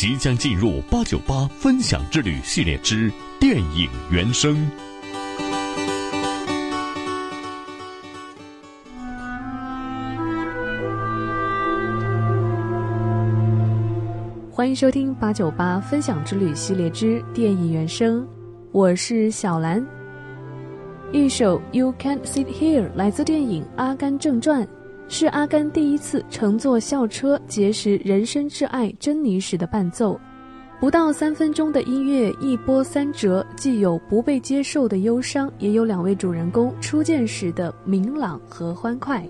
即将进入八九八分享之旅系列之电影原声。欢迎收听八九八分享之旅系列之电影原声，我是小兰。一首《You Can't Sit Here》来自电影《阿甘正传》。是阿甘第一次乘坐校车结识人生挚爱珍妮时的伴奏，不到三分钟的音乐一波三折，既有不被接受的忧伤，也有两位主人公初见时的明朗和欢快。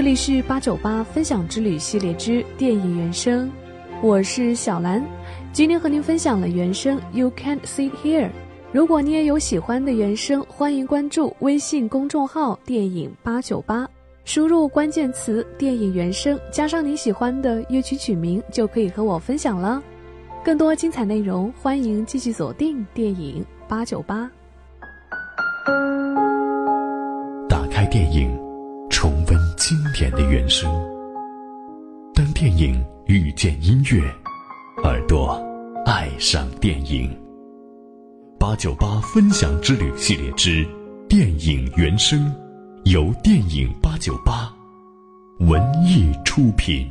这里是八九八分享之旅系列之电影原声，我是小兰，今天和您分享了原声《You Can't Sit Here》。如果你也有喜欢的原声，欢迎关注微信公众号“电影八九八”，输入关键词“电影原声”，加上你喜欢的乐曲曲名，就可以和我分享了。更多精彩内容，欢迎继续锁定电影八九八。打开电影。重温经典的原声。当电影遇见音乐，耳朵爱上电影。八九八分享之旅系列之电影原声，由电影八九八文艺出品。